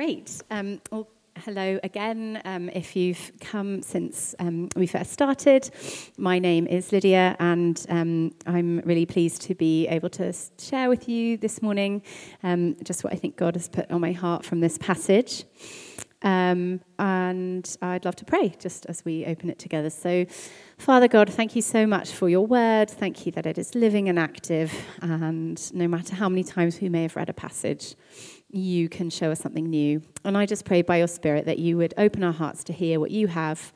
Great. Um, well, hello again. Um, if you've come since um, we first started, my name is Lydia, and um, I'm really pleased to be able to share with you this morning um, just what I think God has put on my heart from this passage. Um, and I'd love to pray just as we open it together. So, Father God, thank you so much for your word. Thank you that it is living and active. And no matter how many times we may have read a passage, you can show us something new. And I just pray by your Spirit that you would open our hearts to hear what you have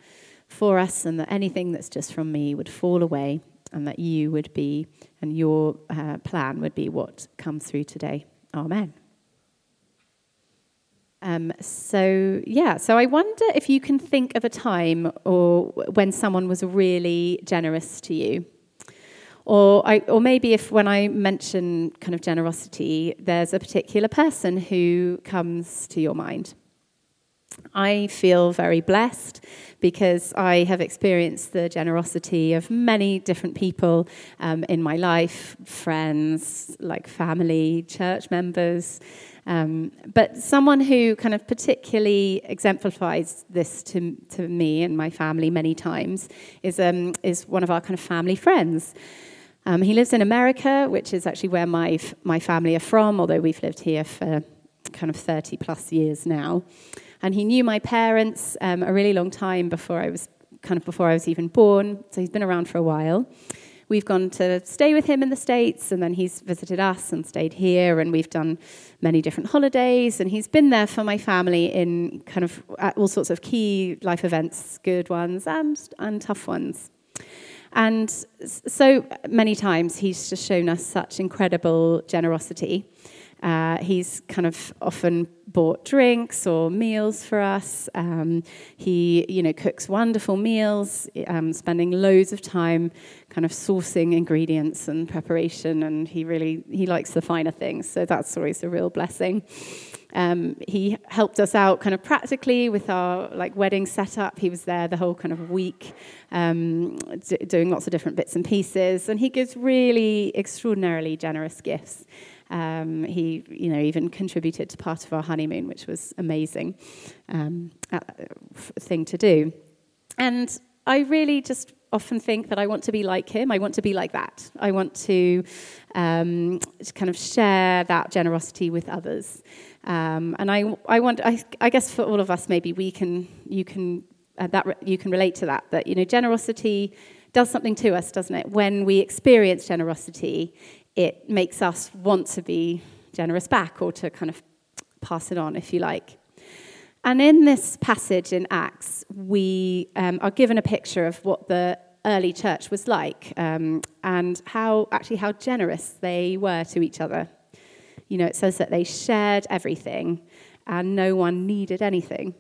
for us and that anything that's just from me would fall away and that you would be and your uh, plan would be what comes through today. Amen. Um, so yeah, so I wonder if you can think of a time or when someone was really generous to you. Or, I, or maybe if when I mention kind of generosity, there's a particular person who comes to your mind. I feel very blessed because I have experienced the generosity of many different people um, in my life friends, like family, church members. Um, but someone who kind of particularly exemplifies this to, to me and my family many times is, um, is one of our kind of family friends. Um, he lives in America, which is actually where my, my family are from, although we've lived here for kind of 30 plus years now. And he knew my parents um, a really long time before I was kind of before I was even born. So he's been around for a while. We've gone to stay with him in the States, and then he's visited us and stayed here, and we've done many different holidays. And he's been there for my family in kind of all sorts of key life events, good ones and, and tough ones. And so many times he's just shown us such incredible generosity. Uh, he's kind of often bought drinks or meals for us. Um, he, you know, cooks wonderful meals, um, spending loads of time kind of sourcing ingredients and preparation, and he really he likes the finer things. So that's always a real blessing. Um, he helped us out kind of practically with our like wedding setup. He was there the whole kind of week, um, d- doing lots of different bits and pieces, and he gives really extraordinarily generous gifts. Um, he, you know, even contributed to part of our honeymoon, which was amazing um, uh, thing to do. And I really just often think that I want to be like him. I want to be like that. I want to um, kind of share that generosity with others. Um, and I, I want, I, I, guess for all of us, maybe we can, you can, uh, that re- you can relate to that. That you know, generosity does something to us, doesn't it? When we experience generosity, it makes us want to be generous back, or to kind of pass it on, if you like. And in this passage in Acts, we um, are given a picture of what the early church was like um, and how actually how generous they were to each other you know, it says that they shared everything and no one needed anything.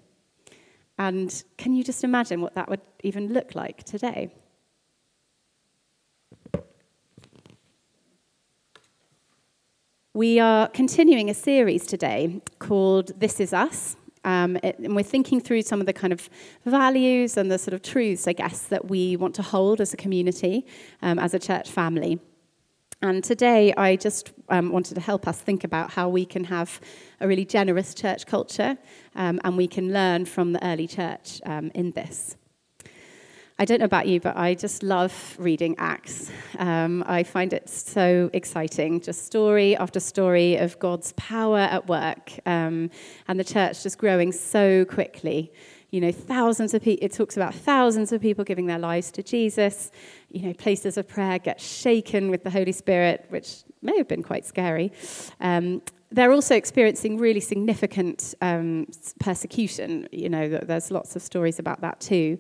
And can you just imagine what that would even look like today? We are continuing a series today called This Is Us. Um, and we're thinking through some of the kind of values and the sort of truths, I guess, that we want to hold as a community, um, as a church family. And today, I just um, wanted to help us think about how we can have a really generous church culture um, and we can learn from the early church um, in this. I don't know about you, but I just love reading Acts. Um, I find it so exciting, just story after story of God's power at work um, and the church just growing so quickly you know, thousands of people, it talks about thousands of people giving their lives to Jesus. You know, places of prayer get shaken with the Holy Spirit, which may have been quite scary. Um, they're also experiencing really significant um, persecution. You know, there's lots of stories about that too.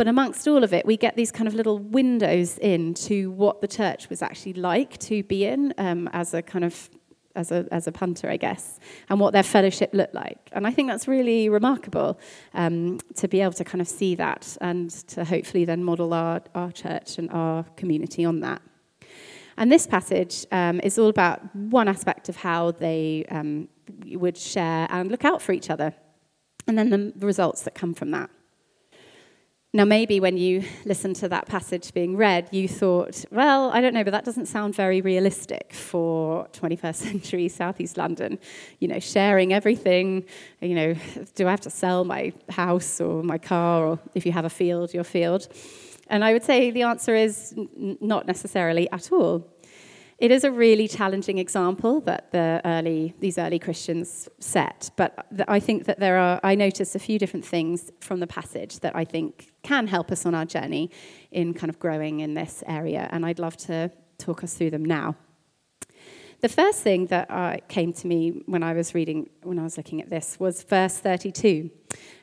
But amongst all of it, we get these kind of little windows into what the church was actually like to be in um, as a kind of as a, as a punter, I guess, and what their fellowship looked like. And I think that's really remarkable um, to be able to kind of see that and to hopefully then model our, our church and our community on that. And this passage um, is all about one aspect of how they um, would share and look out for each other, and then the results that come from that. Now, maybe when you listened to that passage being read, you thought, well, I don't know, but that doesn't sound very realistic for 21st century Southeast London. You know, sharing everything, you know, do I have to sell my house or my car, or if you have a field, your field? And I would say the answer is n- not necessarily at all. It is a really challenging example that the early, these early Christians set, but I think that there are, I notice a few different things from the passage that I think can help us on our journey in kind of growing in this area, and I'd love to talk us through them now. The first thing that uh, came to me when I was reading, when I was looking at this, was verse 32,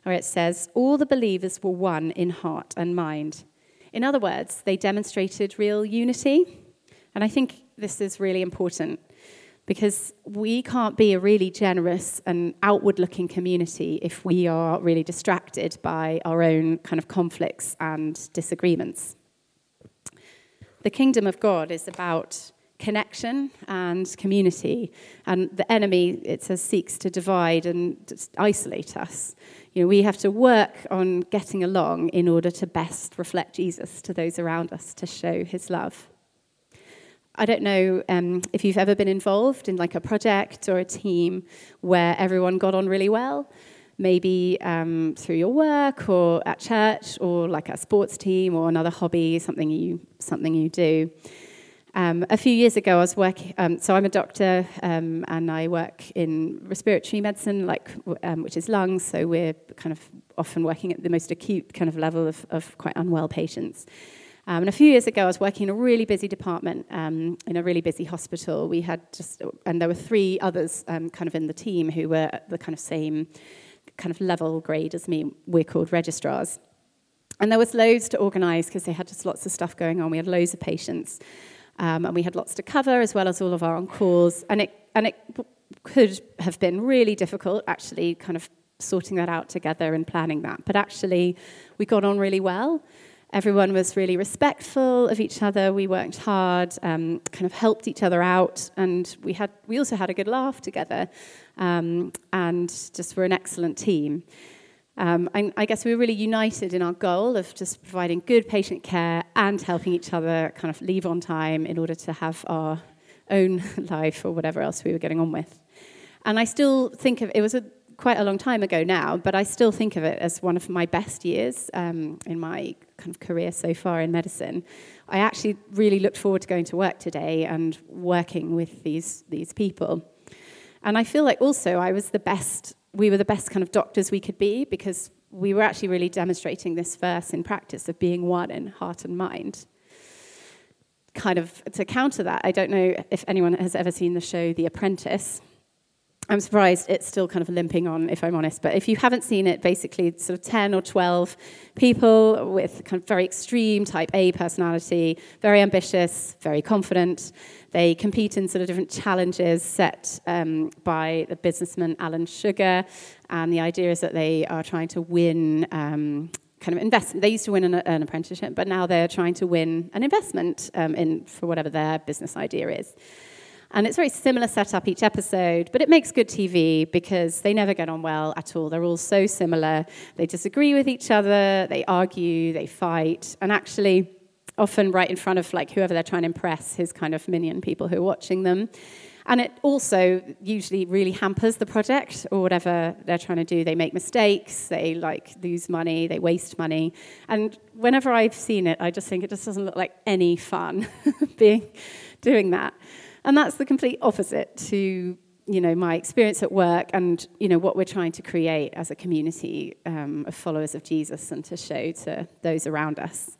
where it says, All the believers were one in heart and mind. In other words, they demonstrated real unity. And I think this is really important because we can't be a really generous and outward looking community if we are really distracted by our own kind of conflicts and disagreements. The kingdom of God is about connection and community, and the enemy, it says, seeks to divide and isolate us. You know, we have to work on getting along in order to best reflect Jesus to those around us, to show his love. I don't know um, if you've ever been involved in like a project or a team where everyone got on really well, maybe um, through your work or at church or like a sports team or another hobby, something you, something you do. Um, a few years ago, I was working, um, so I'm a doctor um, and I work in respiratory medicine, like, um, which is lungs, so we're kind of often working at the most acute kind of level of, of quite unwell patients. Um, and a few years ago, I was working in a really busy department um, in a really busy hospital. We had just, and there were three others um, kind of in the team who were at the kind of same kind of level grade as me. We're called registrars. And there was loads to organise because they had just lots of stuff going on. We had loads of patients. Um, and we had lots to cover as well as all of our on-calls. And it, and it could have been really difficult, actually, kind of sorting that out together and planning that. But actually, we got on really well. Everyone was really respectful of each other. We worked hard, um, kind of helped each other out, and we had we also had a good laugh together, um, and just were an excellent team. Um, I, guess we were really united in our goal of just providing good patient care and helping each other kind of leave on time in order to have our own life or whatever else we were getting on with. And I still think of it was a quite a long time ago now, but I still think of it as one of my best years um, in my kind of career so far in medicine. I actually really looked forward to going to work today and working with these, these people. And I feel like also I was the best, we were the best kind of doctors we could be because we were actually really demonstrating this verse in practice of being one in heart and mind. Kind of to counter that, I don't know if anyone has ever seen the show The Apprentice. I'm surprised it's still kind of limping on, if I'm honest. But if you haven't seen it, basically, sort of 10 or 12 people with kind of very extreme type A personality, very ambitious, very confident. They compete in sort of different challenges set um, by the businessman Alan Sugar. And the idea is that they are trying to win. Um, kind of investment. They used to win an, an, apprenticeship, but now they're trying to win an investment um, in for whatever their business idea is. And it's very similar setup each episode, but it makes good TV because they never get on well at all. They're all so similar. They disagree with each other, they argue, they fight, and actually, often right in front of like whoever they're trying to impress, his kind of minion people who are watching them. And it also usually really hampers the project or whatever they're trying to do. They make mistakes, they like lose money, they waste money. And whenever I've seen it, I just think it just doesn't look like any fun being doing that. And that's the complete opposite to you know my experience at work and you know what we're trying to create as a community um, of followers of Jesus and to show to those around us.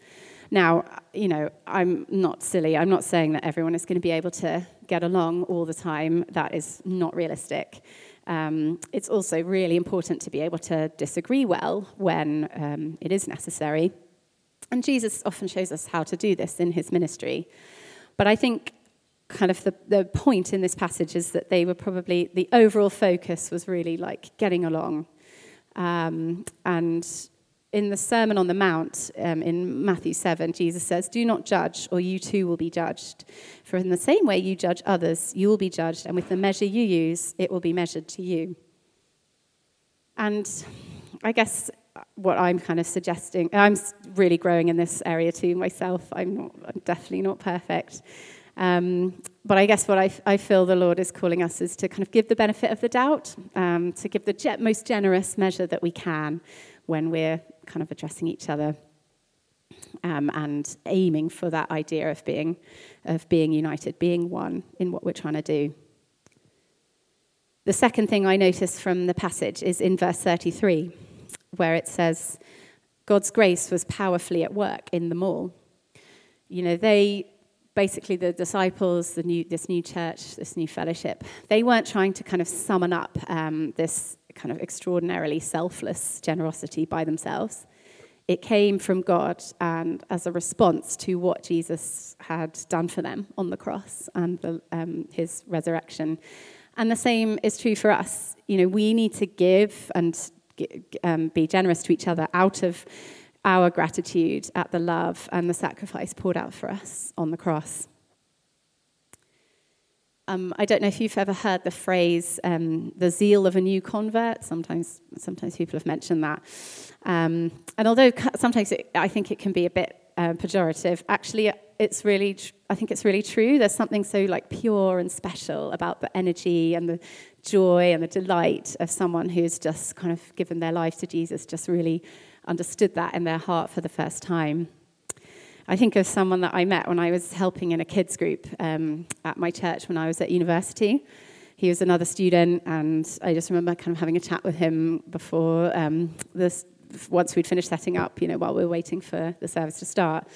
Now, you know, I'm not silly. I'm not saying that everyone is going to be able to get along all the time. That is not realistic. Um, it's also really important to be able to disagree well when um, it is necessary. And Jesus often shows us how to do this in his ministry. But I think kind of the, the point in this passage is that they were probably, the overall focus was really like getting along. Um, and in the Sermon on the Mount um, in Matthew 7, Jesus says, Do not judge, or you too will be judged. For in the same way you judge others, you will be judged, and with the measure you use, it will be measured to you. And I guess what I'm kind of suggesting. I'm really growing in this area too myself. I'm, not, I'm definitely not perfect. Um, but I guess what I, I, feel the Lord is calling us is to kind of give the benefit of the doubt, um, to give the ge- most generous measure that we can when we're kind of addressing each other um, and aiming for that idea of being, of being united, being one in what we're trying to do. The second thing I notice from the passage is in verse 33, where it says, God's grace was powerfully at work in them all. You know, they basically the disciples, the new, this new church, this new fellowship, they weren't trying to kind of summon up um, this kind of extraordinarily selfless generosity by themselves. It came from God and as a response to what Jesus had done for them on the cross and the, um, his resurrection. And the same is true for us. You know, we need to give and um, be generous to each other out of our gratitude at the love and the sacrifice poured out for us on the cross. Um, I don't know if you've ever heard the phrase um, "the zeal of a new convert." Sometimes, sometimes people have mentioned that, um, and although sometimes it, I think it can be a bit uh, pejorative, actually, it's really, I think it's really true. There's something so like pure and special about the energy and the joy and the delight of someone who's just kind of given their life to Jesus. Just really understood that in their heart for the first time. I think of someone that I met when I was helping in a kids group um, at my church when I was at university. He was another student, and I just remember kind of having a chat with him before um, this, once we'd finished setting up, you know, while we were waiting for the service to start.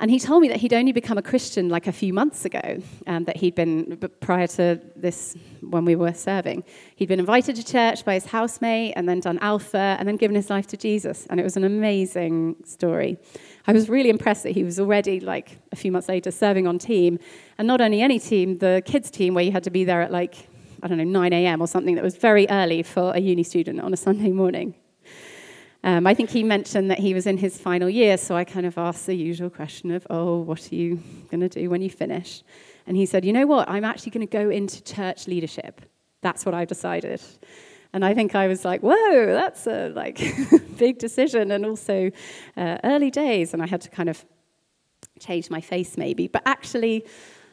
And he told me that he'd only become a Christian like a few months ago, um, that he'd been, prior to this, when we were serving, he'd been invited to church by his housemate and then done Alpha and then given his life to Jesus. And it was an amazing story. I was really impressed that he was already, like, a few months later, serving on team. And not only any team, the kids' team, where you had to be there at like, I don't know, 9 a.m. or something that was very early for a uni student on a Sunday morning. Um, I think he mentioned that he was in his final year, so I kind of asked the usual question of, oh, what are you going to do when you finish? And he said, you know what, I'm actually going to go into church leadership. That's what I've decided. And I think I was like, whoa, that's a like big decision and also uh, early days. And I had to kind of change my face maybe. But actually,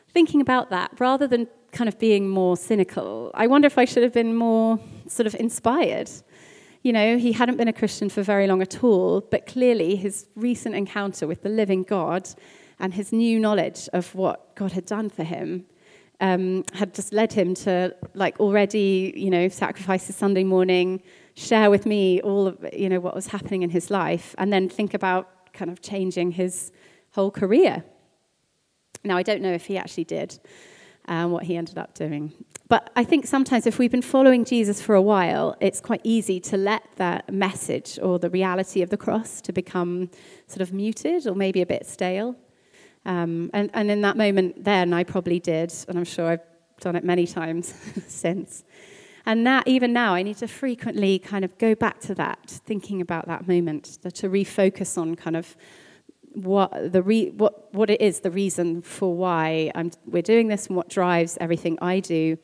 thinking about that, rather than kind of being more cynical, I wonder if I should have been more sort of inspired you know, he hadn't been a Christian for very long at all, but clearly his recent encounter with the living God and his new knowledge of what God had done for him um, had just led him to, like, already, you know, sacrifice his Sunday morning, share with me all of, you know, what was happening in his life, and then think about kind of changing his whole career. Now, I don't know if he actually did um, what he ended up doing. But I think sometimes if we've been following Jesus for a while, it's quite easy to let that message or the reality of the cross to become sort of muted or maybe a bit stale. Um, and, and in that moment then, I probably did, and I'm sure I've done it many times since. And now, even now, I need to frequently kind of go back to that, thinking about that moment, to refocus on kind of what, the re, what, what it is, the reason for why I'm, we're doing this and what drives everything I do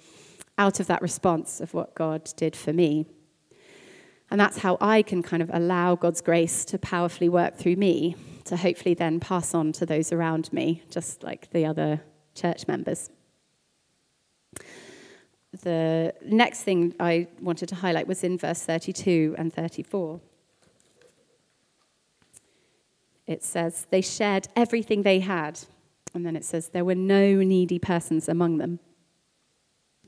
out of that response of what God did for me. And that's how I can kind of allow God's grace to powerfully work through me to hopefully then pass on to those around me, just like the other church members. The next thing I wanted to highlight was in verse 32 and 34 it says, they shared everything they had. And then it says, there were no needy persons among them.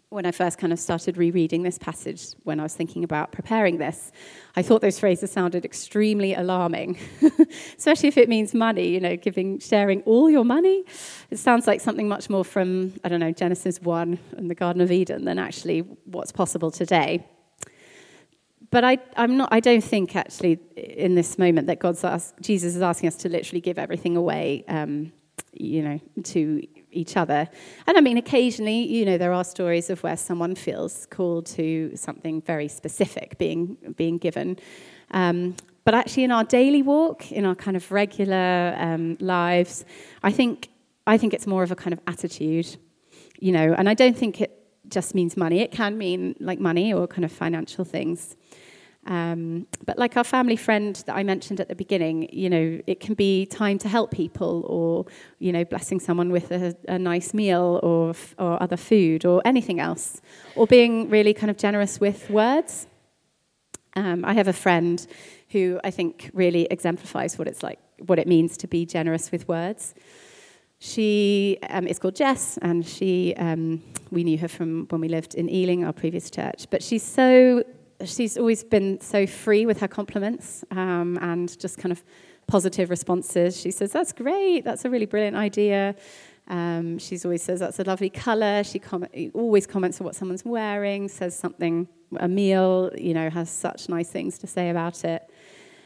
When I first kind of started rereading this passage, when I was thinking about preparing this, I thought those phrases sounded extremely alarming, especially if it means money, you know, giving, sharing all your money. It sounds like something much more from, I don't know, Genesis 1 and the Garden of Eden than actually what's possible today but I, I'm not, I don't think actually in this moment that God's Jesus is asking us to literally give everything away, um, you know, to each other. And I mean, occasionally, you know, there are stories of where someone feels called to something very specific being, being given. Um, but actually, in our daily walk, in our kind of regular um, lives, I think, I think it's more of a kind of attitude, you know, and I don't think it just means money. It can mean like money or kind of financial things. Um, but like our family friend that I mentioned at the beginning, you know, it can be time to help people or, you know, blessing someone with a, a nice meal or, or other food or anything else, or being really kind of generous with words. Um, I have a friend who I think really exemplifies what it's like, what it means to be generous with words. She um, is called Jess, and she um, we knew her from when we lived in Ealing, our previous church. But she's so she's always been so free with her compliments um, and just kind of positive responses. She says, "That's great. That's a really brilliant idea." Um, she always says, "That's a lovely color." She com- always comments on what someone's wearing. Says something a meal. You know, has such nice things to say about it.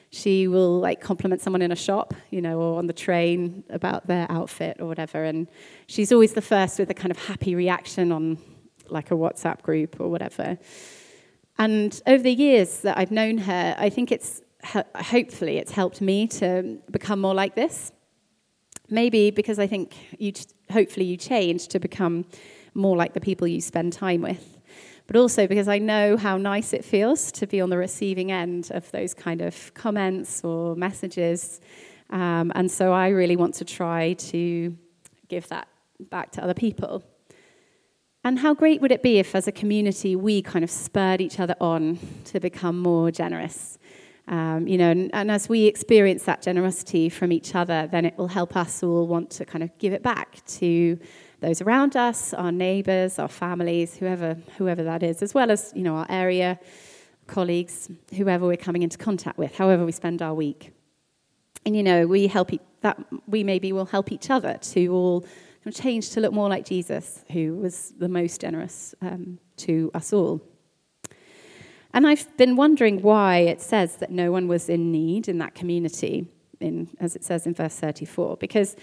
She will like compliment someone in a shop, you know, or on the train about their outfit or whatever. And she's always the first with a kind of happy reaction on like a WhatsApp group or whatever. And over the years that I've known her, I think it's hopefully it's helped me to become more like this. Maybe because I think you hopefully you change to become more like the people you spend time with. But also because I know how nice it feels to be on the receiving end of those kind of comments or messages. Um, and so I really want to try to give that back to other people. And how great would it be if, as a community, we kind of spurred each other on to become more generous? Um, you know, and, and, as we experience that generosity from each other, then it will help us all want to kind of give it back to those around us, our neighbours, our families, whoever, whoever that is, as well as you know our area, colleagues, whoever we're coming into contact with, however we spend our week. And you know, we help e- that we maybe will help each other to all change to look more like Jesus, who was the most generous um, to us all. And I've been wondering why it says that no one was in need in that community, in, as it says in verse 34, because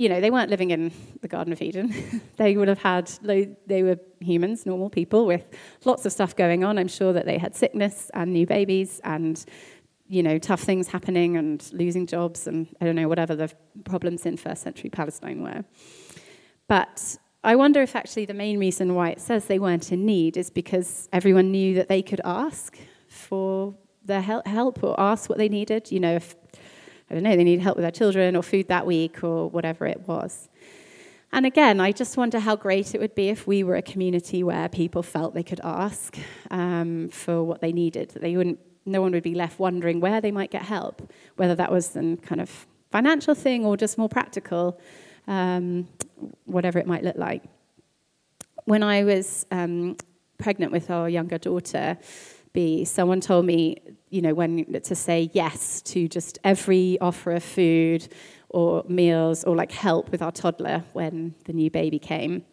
you know they weren't living in the Garden of Eden. they would have had they were humans, normal people with lots of stuff going on. I'm sure that they had sickness and new babies and you know tough things happening and losing jobs and I don't know whatever the problems in first century Palestine were. But I wonder if actually the main reason why it says they weren't in need is because everyone knew that they could ask for their help or ask what they needed. You know, if, I don't know, they needed help with their children or food that week or whatever it was. And again, I just wonder how great it would be if we were a community where people felt they could ask um, for what they needed, that they wouldn't, no one would be left wondering where they might get help, whether that was a kind of financial thing or just more practical um, whatever it might look like. When I was um, pregnant with our younger daughter, B, someone told me, you know, when to say yes to just every offer of food or meals or like help with our toddler when the new baby came.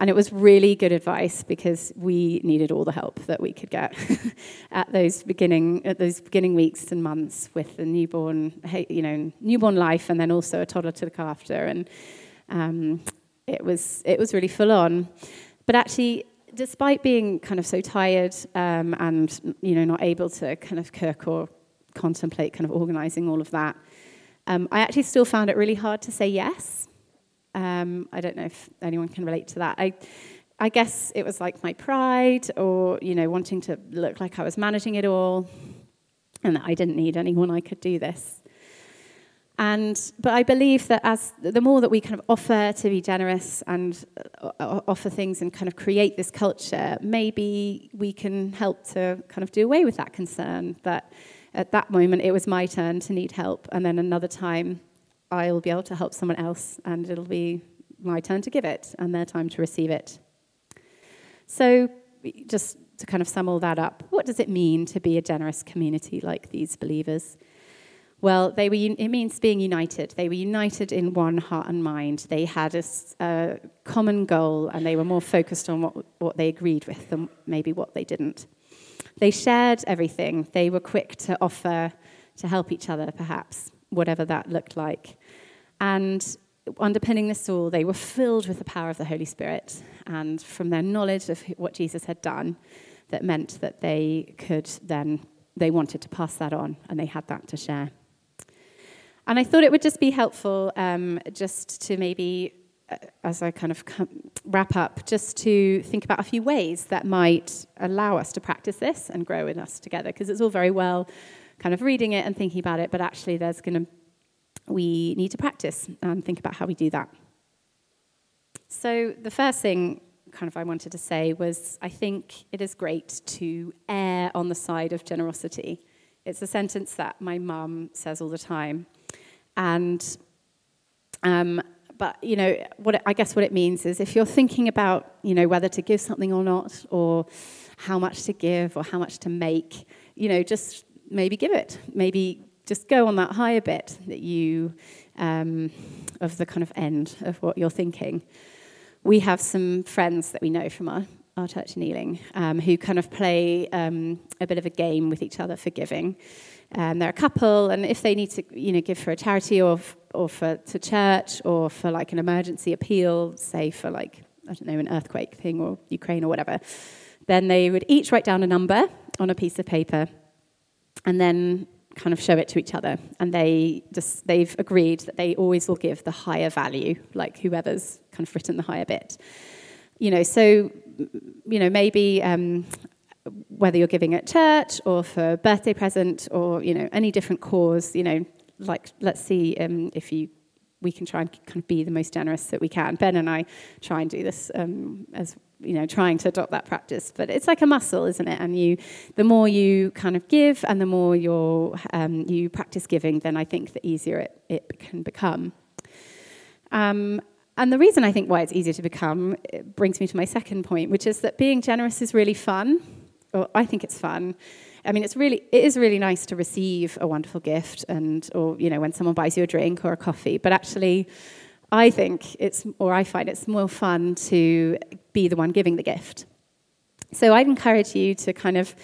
And it was really good advice because we needed all the help that we could get at those beginning at those beginning weeks and months with the newborn, you know, newborn life, and then also a toddler to look after. And um, it was it was really full on. But actually, despite being kind of so tired um, and you know not able to kind of cook or contemplate kind of organizing all of that, um, I actually still found it really hard to say yes. Um, I don't know if anyone can relate to that. I, I guess it was like my pride or, you know, wanting to look like I was managing it all and that I didn't need anyone I could do this. And, but I believe that as the more that we kind of offer to be generous and uh, offer things and kind of create this culture, maybe we can help to kind of do away with that concern that at that moment it was my turn to need help, and then another time I'll be able to help someone else, and it'll be my turn to give it and their time to receive it. So, just to kind of sum all that up, what does it mean to be a generous community like these believers? Well, they were, it means being united. They were united in one heart and mind. They had a, a common goal and they were more focused on what, what they agreed with than maybe what they didn't. They shared everything. They were quick to offer to help each other, perhaps, whatever that looked like. And underpinning this all, they were filled with the power of the Holy Spirit. And from their knowledge of what Jesus had done, that meant that they could then, they wanted to pass that on and they had that to share. And I thought it would just be helpful um, just to maybe uh, as I kind of wrap up, just to think about a few ways that might allow us to practice this and grow in us together. Because it's all very well kind of reading it and thinking about it, but actually, there's going to we need to practice and think about how we do that. So, the first thing kind of I wanted to say was I think it is great to err on the side of generosity. It's a sentence that my mum says all the time. And, um, but, you know, what it, I guess what it means is if you're thinking about, you know, whether to give something or not, or how much to give, or how much to make, you know, just maybe give it. Maybe just go on that higher bit that you, um, of the kind of end of what you're thinking we have some friends that we know from our, our church in Ealing um, who kind of play um, a bit of a game with each other for giving. Um, they're a couple, and if they need to, you know, give for a charity or f- or for to church or for like an emergency appeal, say for like I don't know an earthquake thing or Ukraine or whatever, then they would each write down a number on a piece of paper, and then kind of show it to each other. And they just, they've agreed that they always will give the higher value, like whoever's kind of written the higher bit. You know, so, you know, maybe um, whether you're giving at church or for a birthday present or, you know, any different cause, you know, like let's see um, if you we can try and kind of be the most generous that we can. Ben and I try and do this um, as you know, trying to adopt that practice. But it's like a muscle, isn't it? And you, the more you kind of give, and the more you um, you practice giving, then I think the easier it, it can become. Um, and the reason I think why it's easier to become brings me to my second point, which is that being generous is really fun. Or I think it's fun. I mean, it's really it is really nice to receive a wonderful gift, and or you know when someone buys you a drink or a coffee. But actually, I think it's, or I find it's more fun to be the one giving the gift. So I'd encourage you to kind of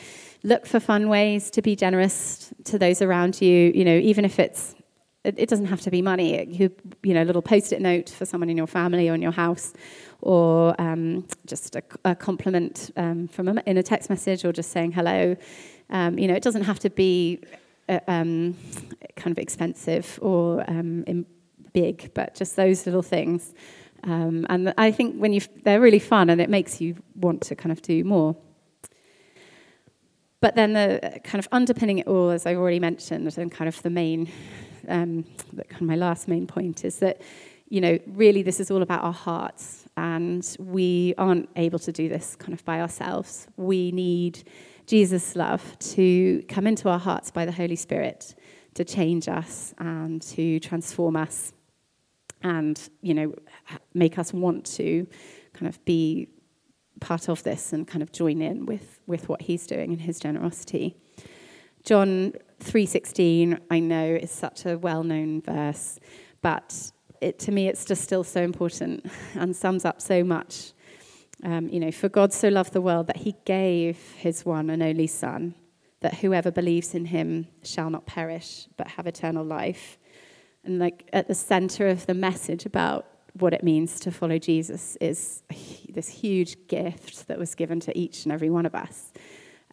look for fun ways to be generous to those around you, you know, even if it's, it, doesn't have to be money. You, you know, a little post-it note for someone in your family or in your house, or um, just a, a compliment um, from a, in a text message, or just saying hello. Um, you know, it doesn't have to be uh, um, kind of expensive or um, big, but just those little things. Um, and I think when you they're really fun and it makes you want to kind of do more. But then the kind of underpinning it all, as I've already mentioned, and kind of the main, um, the, kind of my last main point is that, you know, really this is all about our hearts, and we aren't able to do this kind of by ourselves. We need Jesus' love to come into our hearts by the Holy Spirit to change us and to transform us and you know make us want to kind of be part of this and kind of join in with with what he's doing and his generosity. John 3:16 I know is such a well-known verse, but it, to me it's just still so important and sums up so much. Um, you know, for God so loved the world that he gave his one and only son, that whoever believes in him shall not perish but have eternal life. And like at the center of the message about what it means to follow Jesus is this huge gift that was given to each and every one of us.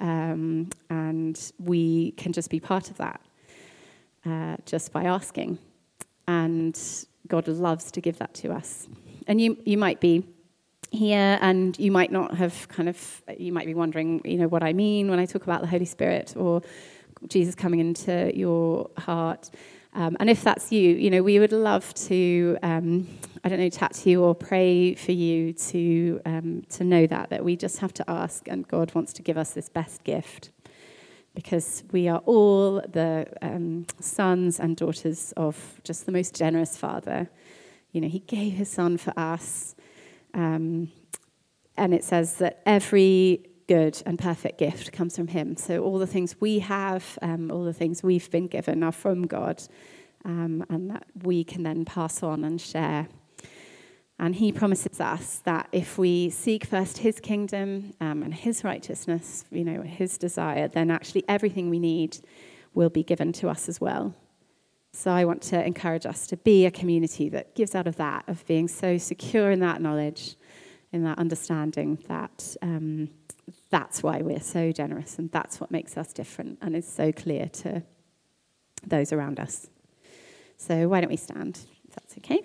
Um, and we can just be part of that uh, just by asking. And God loves to give that to us. And you, you might be here and you might not have kind of, you might be wondering, you know, what I mean when I talk about the Holy Spirit or Jesus coming into your heart. Um, and if that's you, you know, we would love to, um, I don't know, chat to you or pray for you to, um, to know that, that we just have to ask, and God wants to give us this best gift. Because we are all the um, sons and daughters of just the most generous Father. You know, He gave His Son for us. Um, and it says that every good and perfect gift comes from Him. So all the things we have, um, all the things we've been given are from God, um, and that we can then pass on and share. And He promises us that if we seek first His kingdom um, and His righteousness, you know, His desire, then actually everything we need will be given to us as well. So I want to encourage us to be a community that gives out of that, of being so secure in that knowledge, in that understanding that um, that's why we're so generous and that's what makes us different and is so clear to those around us. So, why don't we stand, if that's okay?